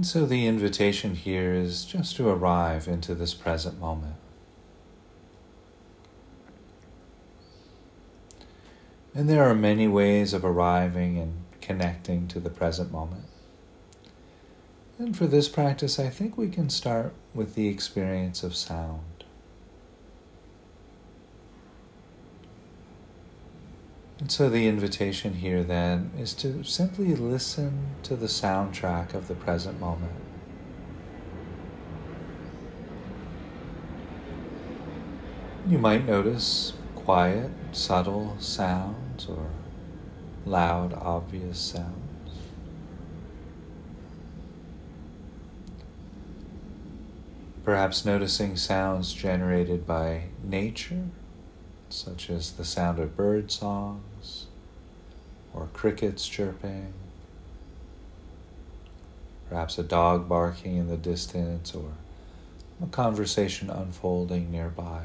And so the invitation here is just to arrive into this present moment. And there are many ways of arriving and connecting to the present moment. And for this practice, I think we can start with the experience of sound. And so the invitation here then is to simply listen to the soundtrack of the present moment. You might notice quiet, subtle sounds or loud, obvious sounds. Perhaps noticing sounds generated by nature, such as the sound of bird song or crickets chirping, perhaps a dog barking in the distance, or a conversation unfolding nearby.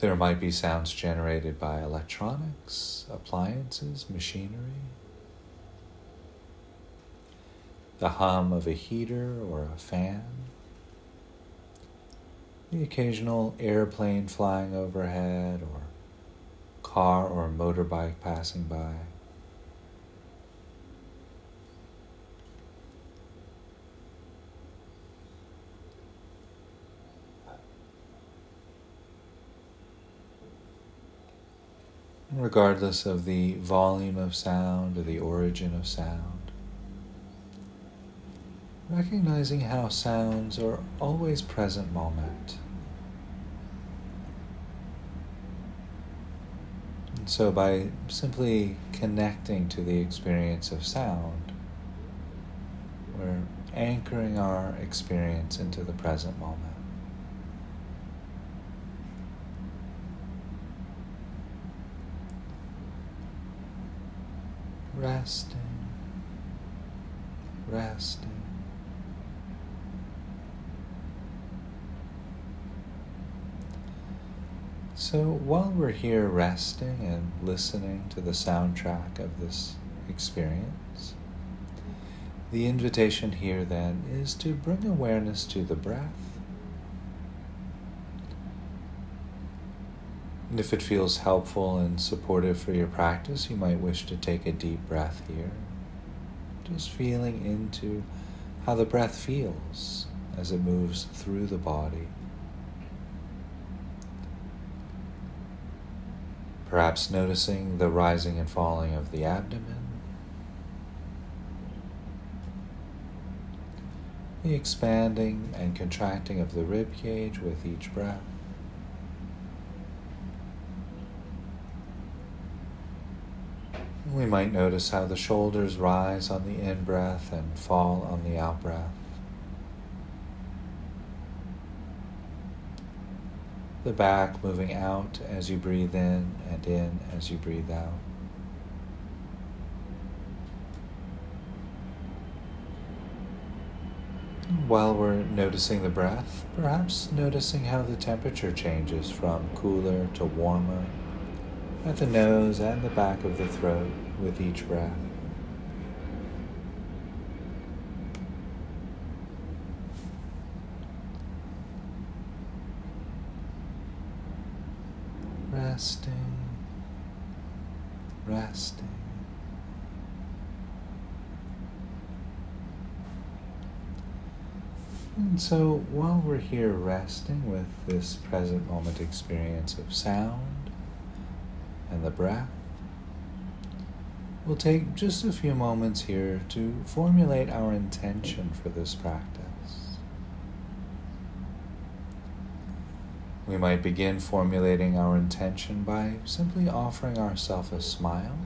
There might be sounds generated by electronics, appliances, machinery, the hum of a heater or a fan the occasional airplane flying overhead or car or motorbike passing by. Regardless of the volume of sound or the origin of sound, recognizing how sounds are always present moment. And so, by simply connecting to the experience of sound, we're anchoring our experience into the present moment. Resting, resting. So while we're here resting and listening to the soundtrack of this experience, the invitation here then is to bring awareness to the breath. And if it feels helpful and supportive for your practice, you might wish to take a deep breath here. Just feeling into how the breath feels as it moves through the body. Perhaps noticing the rising and falling of the abdomen, the expanding and contracting of the rib cage with each breath. We might notice how the shoulders rise on the in breath and fall on the out breath. The back moving out as you breathe in and in as you breathe out. While we're noticing the breath, perhaps noticing how the temperature changes from cooler to warmer at the nose and the back of the throat with each breath. Resting, resting. And so while we're here resting with this present moment experience of sound and the breath, we'll take just a few moments here to formulate our intention for this practice. We might begin formulating our intention by simply offering ourselves a smile.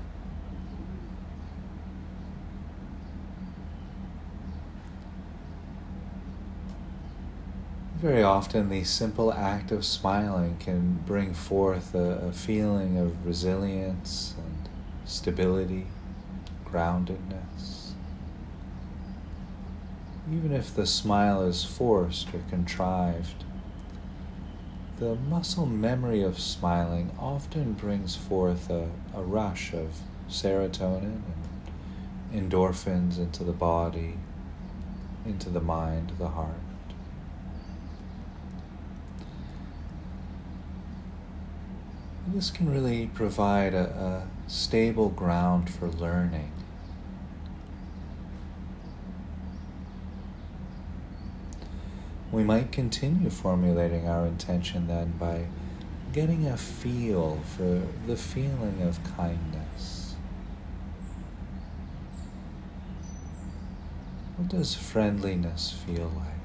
Very often, the simple act of smiling can bring forth a, a feeling of resilience and stability, groundedness. Even if the smile is forced or contrived, the muscle memory of smiling often brings forth a, a rush of serotonin and endorphins into the body, into the mind, the heart. This can really provide a, a stable ground for learning. We might continue formulating our intention then by getting a feel for the feeling of kindness. What does friendliness feel like?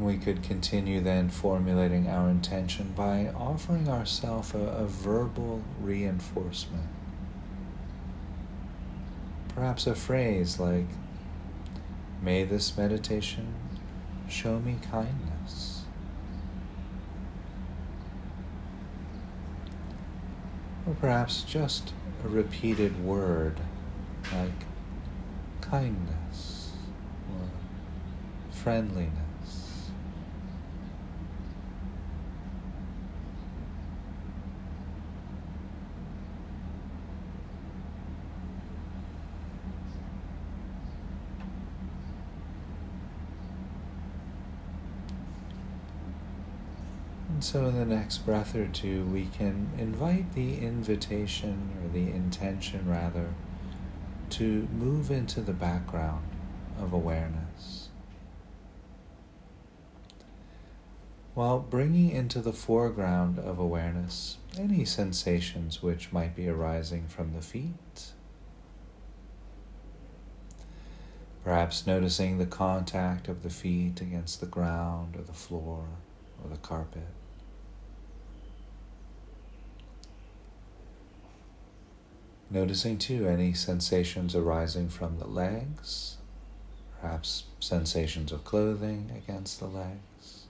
we could continue then formulating our intention by offering ourselves a, a, verbal reinforcement. Perhaps a phrase like, May this meditation show me kindness. Or perhaps just a repeated word like kindness or friendliness. And so, in the next breath or two, we can invite the invitation or the intention, rather, to move into the background of awareness. While bringing into the foreground of awareness any sensations which might be arising from the feet. Perhaps noticing the contact of the feet against the ground or the floor or the carpet. Noticing too any sensations arising from the legs, perhaps sensations of clothing against the legs.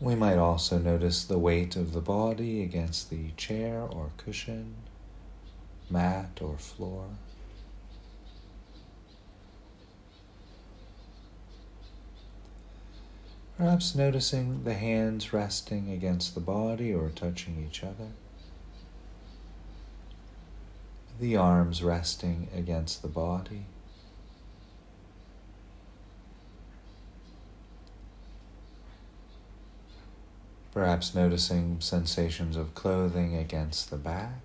We might also notice the weight of the body against the chair or cushion, mat or floor. Perhaps noticing the hands resting against the body or touching each other. The arms resting against the body. Perhaps noticing sensations of clothing against the back.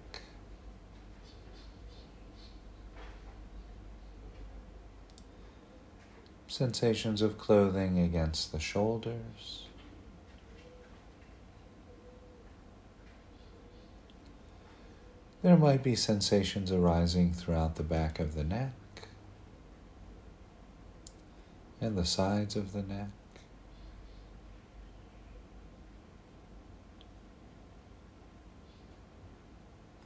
Sensations of clothing against the shoulders. There might be sensations arising throughout the back of the neck and the sides of the neck.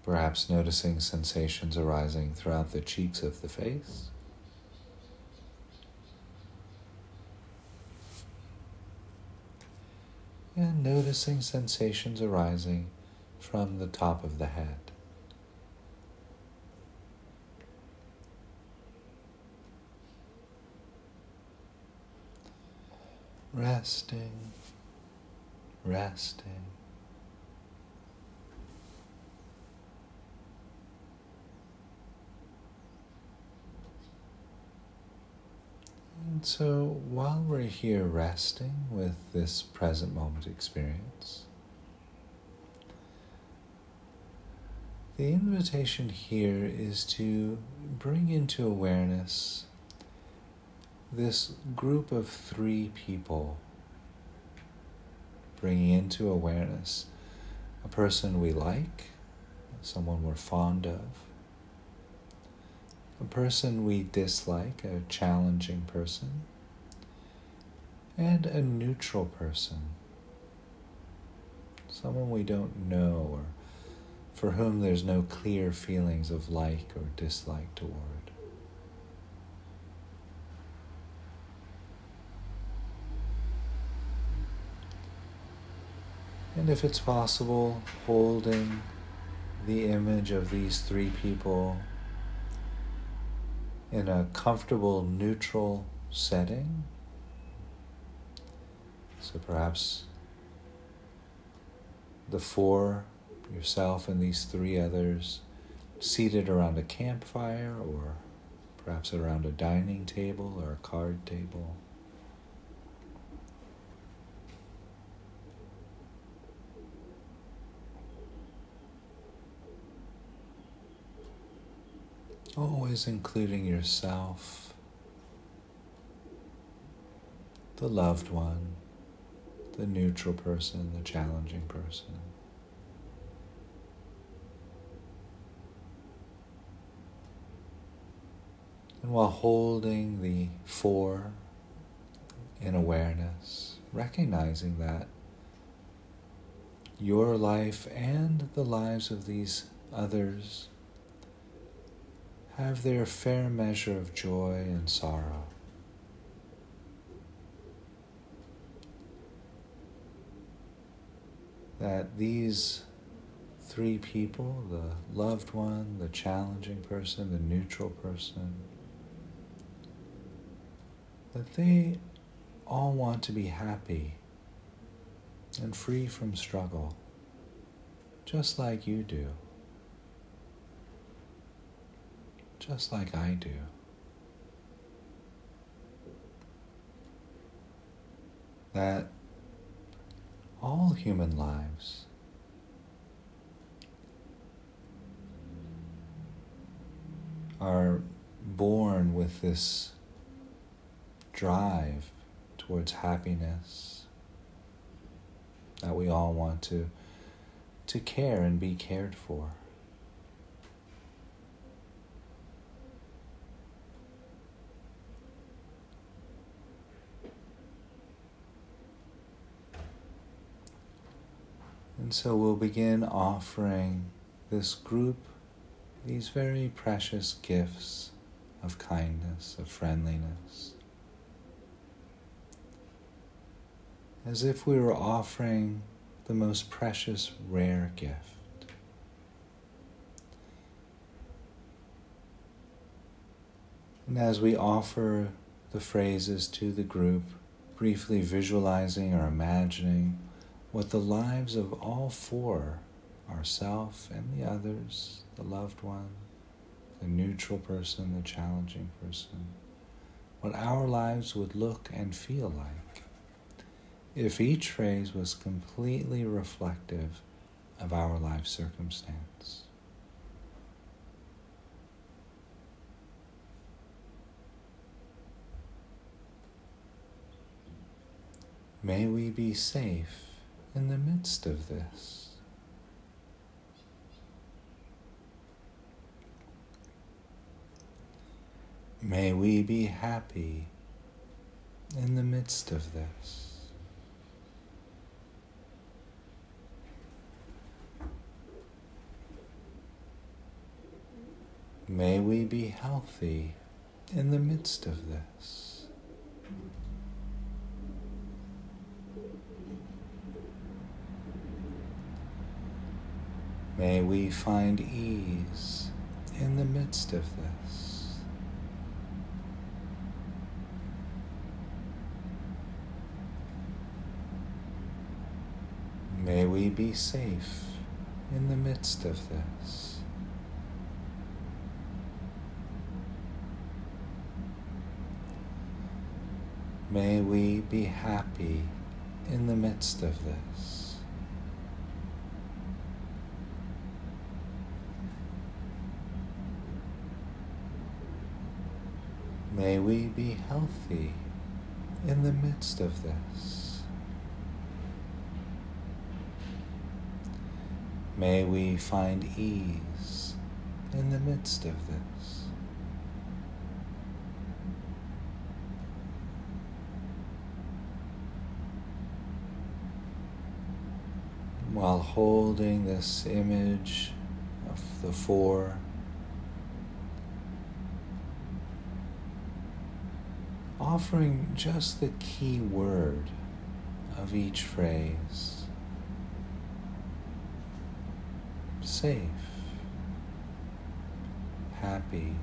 Perhaps noticing sensations arising throughout the cheeks of the face. And noticing sensations arising from the top of the head. Resting, resting. And so while we're here resting with this present moment experience, the invitation here is to bring into awareness this group of three people, bringing into awareness a person we like, someone we're fond of a person we dislike, a challenging person, and a neutral person, someone we don't know or for whom there's no clear feelings of like or dislike toward. And if it's possible, holding the image of these three people in a comfortable, neutral setting. So perhaps the four, yourself and these three others, seated around a campfire or perhaps around a dining table or a card table. Always including yourself, the loved one, the neutral person, the challenging person. And while holding the four in awareness, recognizing that your life and the lives of these others have their fair measure of joy and sorrow. That these three people the loved one, the challenging person, the neutral person that they all want to be happy and free from struggle, just like you do. Just like I do. That all human lives are born with this drive towards happiness that we all want to to care and be cared for. And so we'll begin offering this group these very precious gifts of kindness, of friendliness. As if we were offering the most precious, rare gift. And as we offer the phrases to the group, briefly visualizing or imagining what the lives of all four, ourself and the others, the loved one, the neutral person, the challenging person, what our lives would look and feel like if each phrase was completely reflective of our life circumstance. May we be safe in the midst of this. May we be happy in the midst of this. May we be healthy in the midst of this. May we find ease in the midst of this. May we be safe in the midst of this. May we be happy in the midst of this. May we be healthy in the midst of this. May we find ease in the midst of this. While holding this image of the four offering just the key word of each phrase. Safe, happy,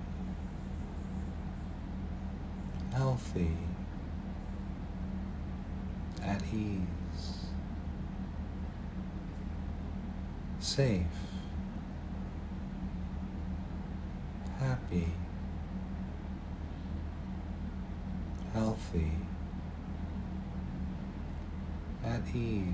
healthy, at ease, safe, happy, healthy, at ease.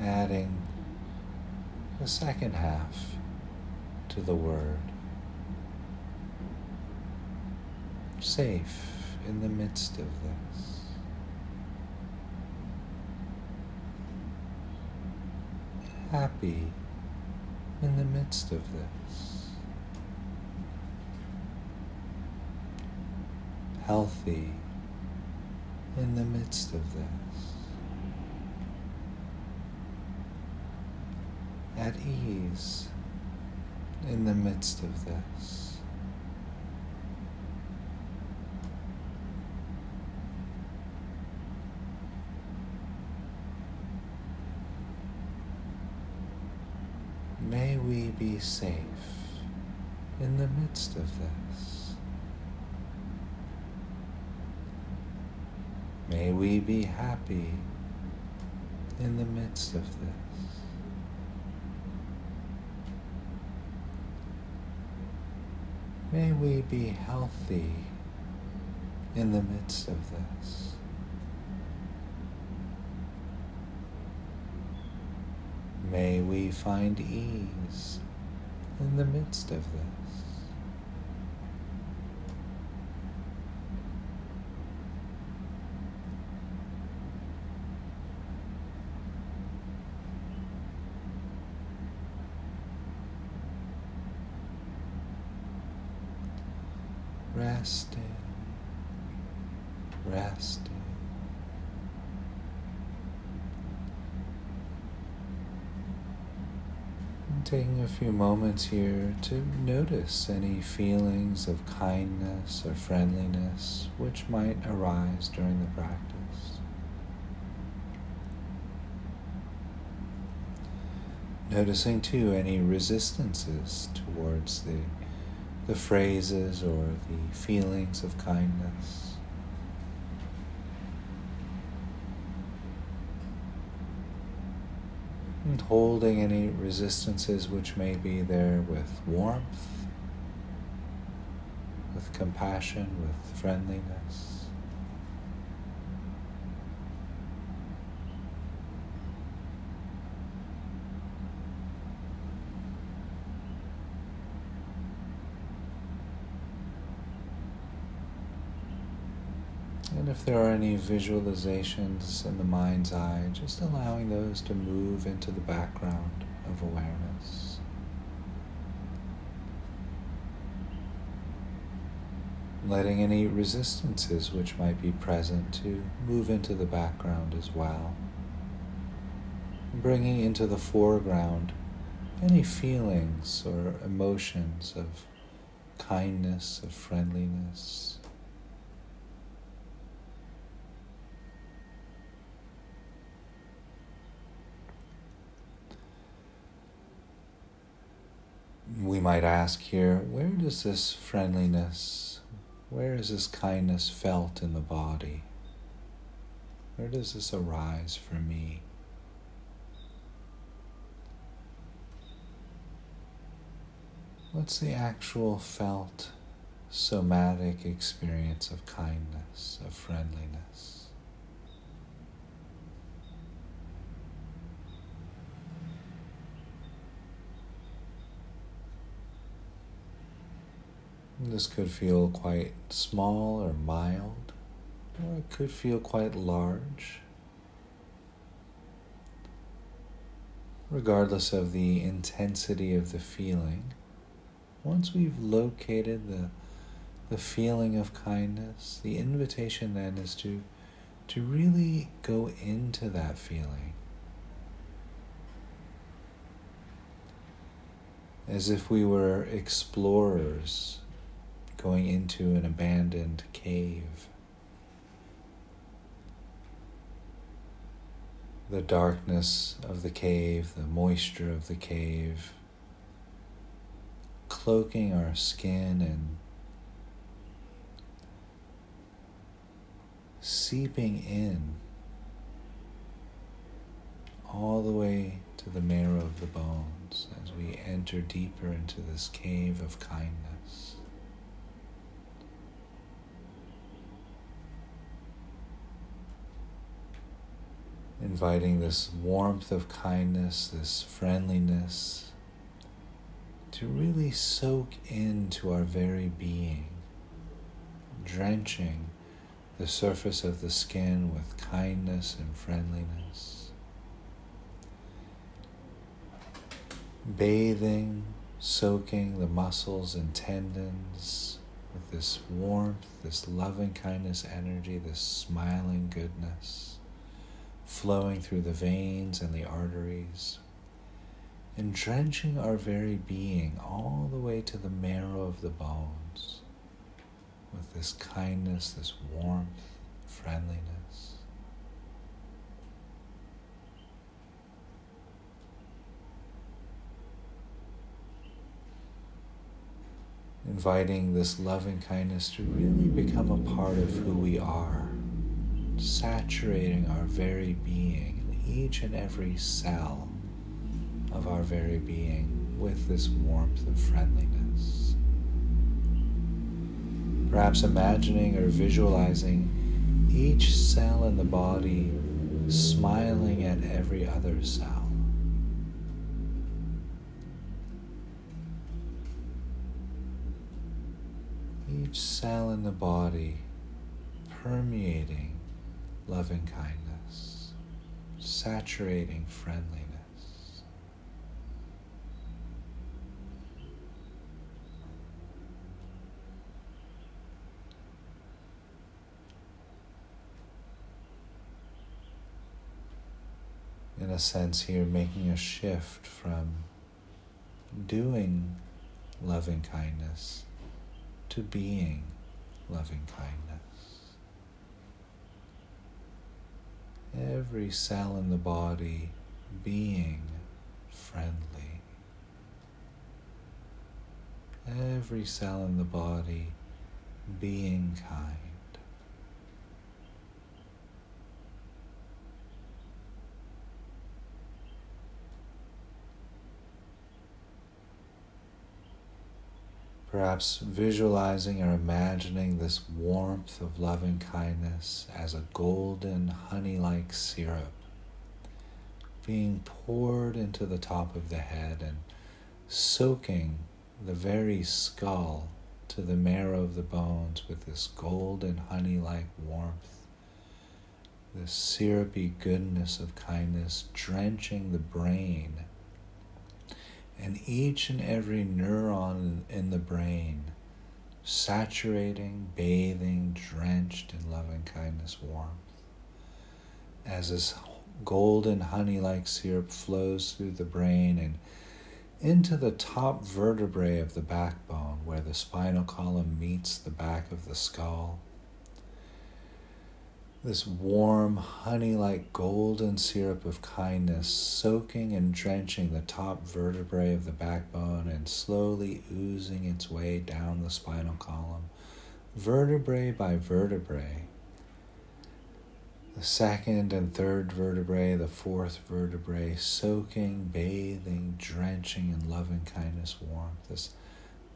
Adding the second half to the word. Safe in the midst of this. Happy in the midst of this. Healthy in the midst of this. At ease in the midst of this. May we be safe in the midst of this. May we be happy in the midst of this. May we be healthy in the midst of this. May we find ease in the midst of this. Resting, resting. And taking a few moments here to notice any feelings of kindness or friendliness which might arise during the practice. Noticing too any resistances towards the the phrases or the feelings of kindness. And holding any resistances which may be there with warmth, with compassion, with friendliness. And if there are any visualizations in the mind's eye, just allowing those to move into the background of awareness. Letting any resistances which might be present to move into the background as well. Bringing into the foreground any feelings or emotions of kindness, of friendliness, we might ask here where does this friendliness, where is this kindness felt in the body? Where does this arise for me? What's the actual felt somatic experience of kindness, of friendliness? This could feel quite small or mild, or it could feel quite large. Regardless of the intensity of the feeling, once we've located the, the feeling of kindness, the invitation then is to, to really go into that feeling. As if we were explorers going into an abandoned cave. The darkness of the cave, the moisture of the cave, cloaking our skin and seeping in all the way to the marrow of the bones as we enter deeper into this cave of kindness. Inviting this warmth of kindness, this friendliness, to really soak into our very being, drenching the surface of the skin with kindness and friendliness. Bathing, soaking the muscles and tendons with this warmth, this loving kindness energy, this smiling goodness flowing through the veins and the arteries, and drenching our very being all the way to the marrow of the bones with this kindness, this warmth, friendliness. Inviting this loving kindness to really become a part of who we are, saturating our very being in each and every cell of our very being with this warmth and friendliness perhaps imagining or visualizing each cell in the body smiling at every other cell. Each cell in the body permeating loving kindness, saturating friendliness. in a sense, here making a shift from doing loving kindness to being loving kindness. Every cell in the body being friendly. Every cell in the body being kind. Perhaps visualizing or imagining this warmth of loving kindness as a golden honey like syrup being poured into the top of the head and soaking the very skull to the marrow of the bones with this golden honey like warmth, this syrupy goodness of kindness drenching the brain and each and every neuron in the brain saturating, bathing, drenched in loving kindness warmth. As this golden honey like syrup flows through the brain and into the top vertebrae of the backbone where the spinal column meets the back of the skull this warm, honey like golden syrup of kindness soaking and drenching the top vertebrae of the backbone and slowly oozing its way down the spinal column, vertebrae by vertebrae. The second and third vertebrae, the fourth vertebrae, soaking, bathing, drenching in loving kindness warmth. This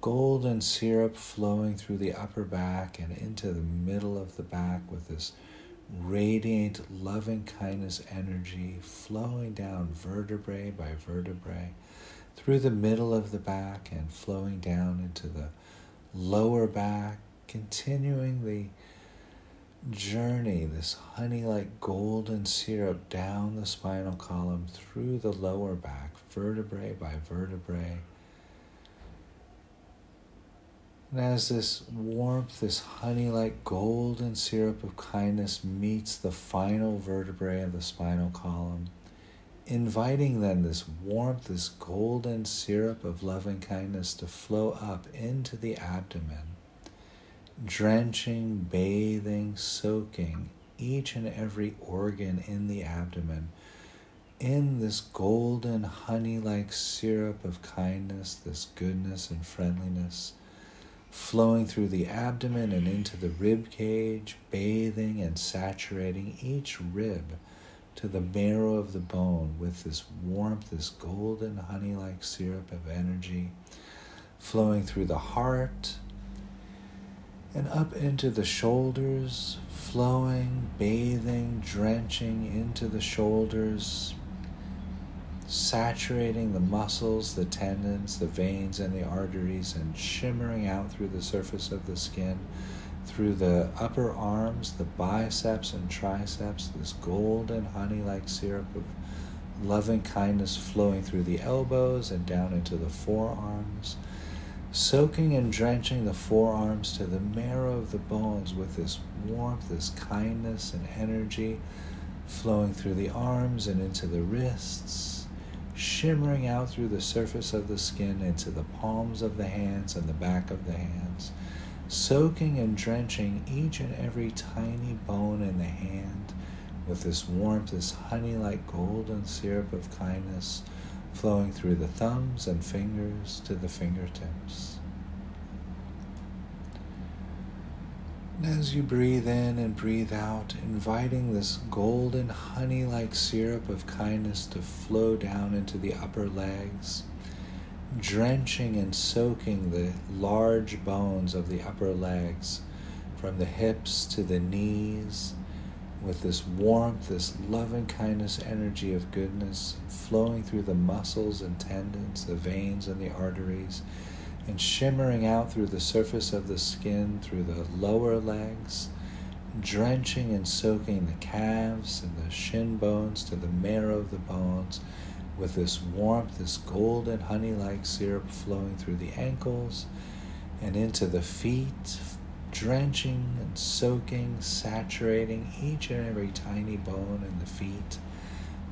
golden syrup flowing through the upper back and into the middle of the back with this radiant loving kindness energy flowing down vertebrae by vertebrae through the middle of the back and flowing down into the lower back, continuing the journey, this honey like golden syrup down the spinal column through the lower back, vertebrae by vertebrae And as this warmth, this honey like golden syrup of kindness meets the final vertebrae of the spinal column, inviting then this warmth, this golden syrup of loving kindness to flow up into the abdomen, drenching, bathing, soaking each and every organ in the abdomen in this golden honey like syrup of kindness, this goodness and friendliness, flowing through the abdomen and into the rib cage, bathing and saturating each rib to the marrow of the bone with this warmth, this golden honey like syrup of energy, flowing through the heart and up into the shoulders, flowing, bathing, drenching into the shoulders, saturating the muscles, the tendons, the veins, and the arteries, and shimmering out through the surface of the skin, through the upper arms, the biceps and triceps, this golden honey like syrup of loving kindness flowing through the elbows and down into the forearms, soaking and drenching the forearms to the marrow of the bones with this warmth, this kindness and energy flowing through the arms and into the wrists shimmering out through the surface of the skin into the palms of the hands and the back of the hands, soaking and drenching each and every tiny bone in the hand with this warmth, this honey like golden syrup of kindness flowing through the thumbs and fingers to the fingertips. As you breathe in and breathe out, inviting this golden honey like syrup of kindness to flow down into the upper legs, drenching and soaking the large bones of the upper legs from the hips to the knees with this warmth, this loving kindness energy of goodness flowing through the muscles and tendons, the veins and the arteries and shimmering out through the surface of the skin, through the lower legs, drenching and soaking the calves and the shin bones to the marrow of the bones with this warmth, this golden honey like syrup flowing through the ankles and into the feet, drenching and soaking, saturating each and every tiny bone in the feet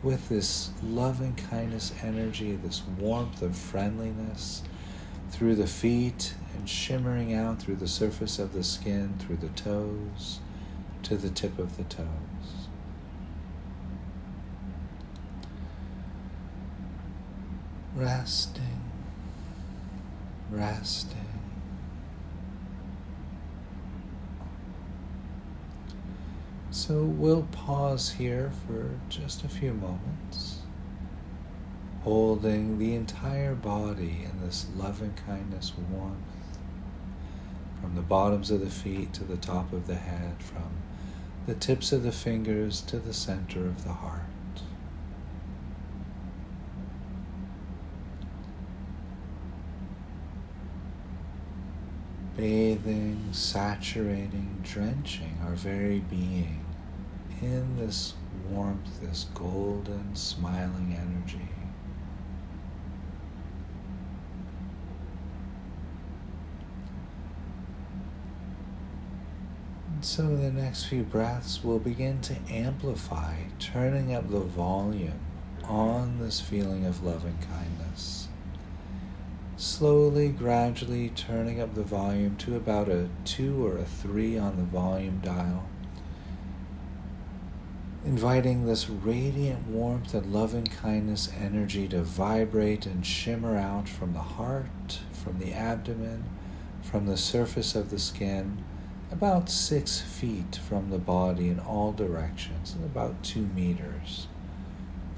with this loving kindness energy, this warmth of friendliness through the feet and shimmering out through the surface of the skin, through the toes to the tip of the toes. Resting, resting. So we'll pause here for just a few moments holding the entire body in this loving kindness warmth from the bottoms of the feet to the top of the head, from the tips of the fingers to the center of the heart. Bathing, saturating, drenching our very being in this warmth, this golden, smiling energy. So the next few breaths will begin to amplify, turning up the volume on this feeling of loving kindness. Slowly, gradually turning up the volume to about a 2 or a 3 on the volume dial. Inviting this radiant warmth and loving kindness energy to vibrate and shimmer out from the heart, from the abdomen, from the surface of the skin about six feet from the body in all directions, and about two meters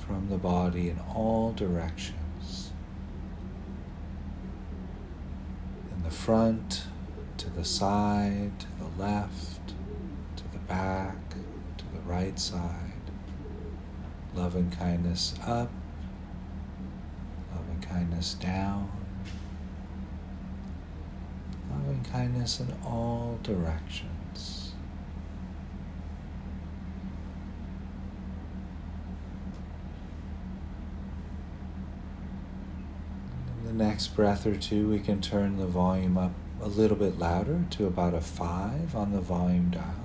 from the body in all directions. In the front, to the side, to the left, to the back, to the right side. Love and kindness up, love and kindness down loving kindness in all directions. In the next breath or two, we can turn the volume up a little bit louder to about a five on the volume dial.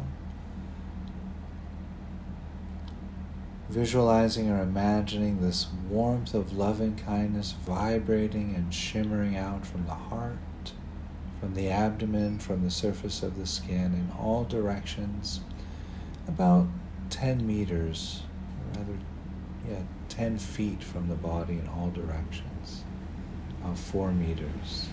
Visualizing or imagining this warmth of loving kindness vibrating and shimmering out from the heart from the abdomen, from the surface of the skin in all directions, about 10 meters, rather, yeah, 10 feet from the body in all directions, about 4 meters.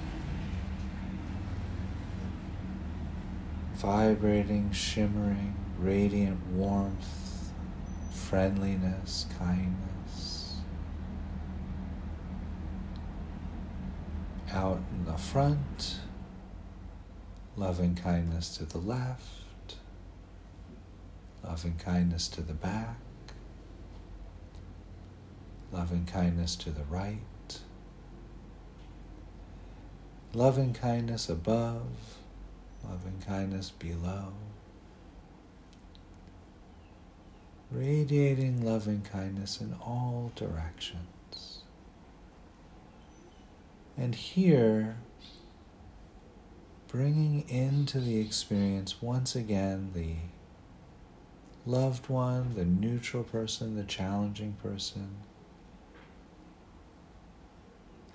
Vibrating, shimmering, radiant warmth, friendliness, kindness. Out in the front, loving kindness to the left, loving kindness to the back, loving kindness to the right, loving kindness above, loving kindness below, radiating loving kindness in all directions. And here, bringing into the experience once again the loved one, the neutral person, the challenging person,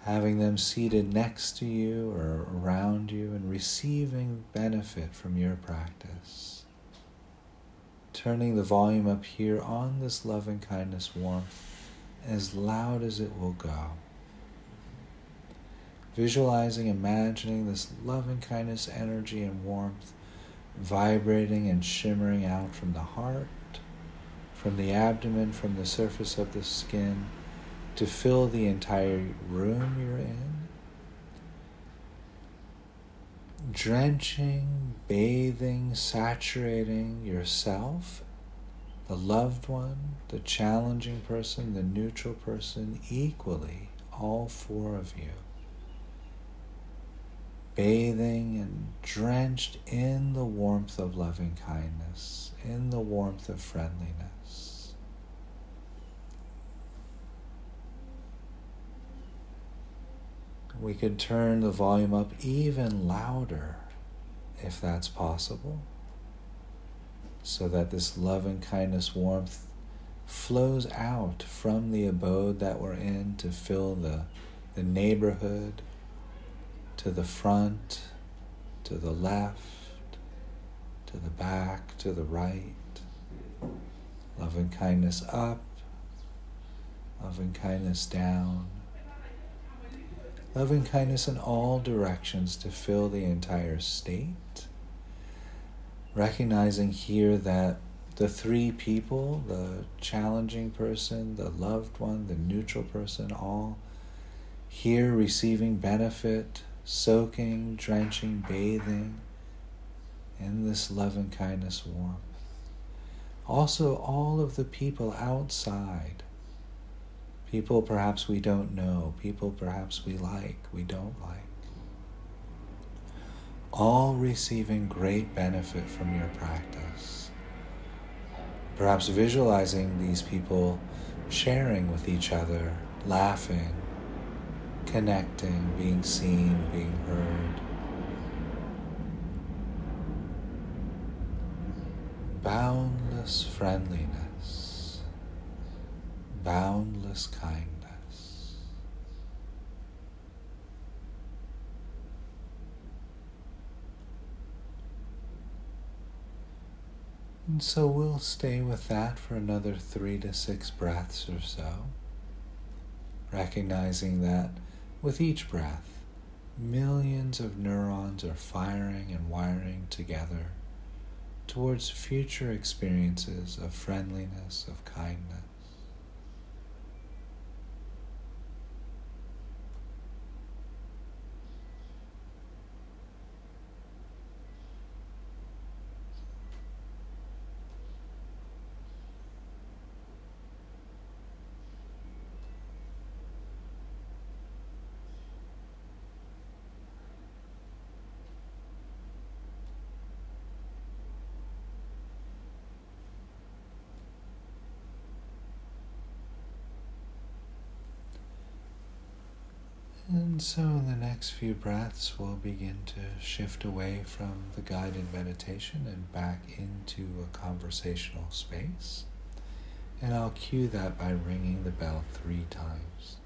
having them seated next to you or around you and receiving benefit from your practice. Turning the volume up here on this loving kindness warmth as loud as it will go. Visualizing, imagining this loving kindness energy and warmth vibrating and shimmering out from the heart, from the abdomen, from the surface of the skin to fill the entire room you're in. Drenching, bathing, saturating yourself, the loved one, the challenging person, the neutral person, equally, all four of you. Bathing and drenched in the warmth of loving kindness, in the warmth of friendliness. We could turn the volume up even louder if that's possible, so that this loving kindness warmth flows out from the abode that we're in to fill the, the neighborhood, to the front, to the left, to the back, to the right. Love and kindness up, love and kindness down loving kindness in all directions to fill the entire state. Recognizing here that the three people, the challenging person, the loved one, the neutral person, all here receiving benefit, soaking, drenching, bathing in this love and kindness warmth. Also, all of the people outside People perhaps we don't know, people perhaps we like, we don't like. All receiving great benefit from your practice. Perhaps visualizing these people sharing with each other, laughing, connecting, being seen, being heard. Boundless friendliness boundless kindness. And so we'll stay with that for another three to six breaths or so, recognizing that with each breath, millions of neurons are firing and wiring together towards future experiences of friendliness, of kindness. And so, in the next few breaths, we'll begin to shift away from the guided meditation and back into a conversational space. And I'll cue that by ringing the bell three times.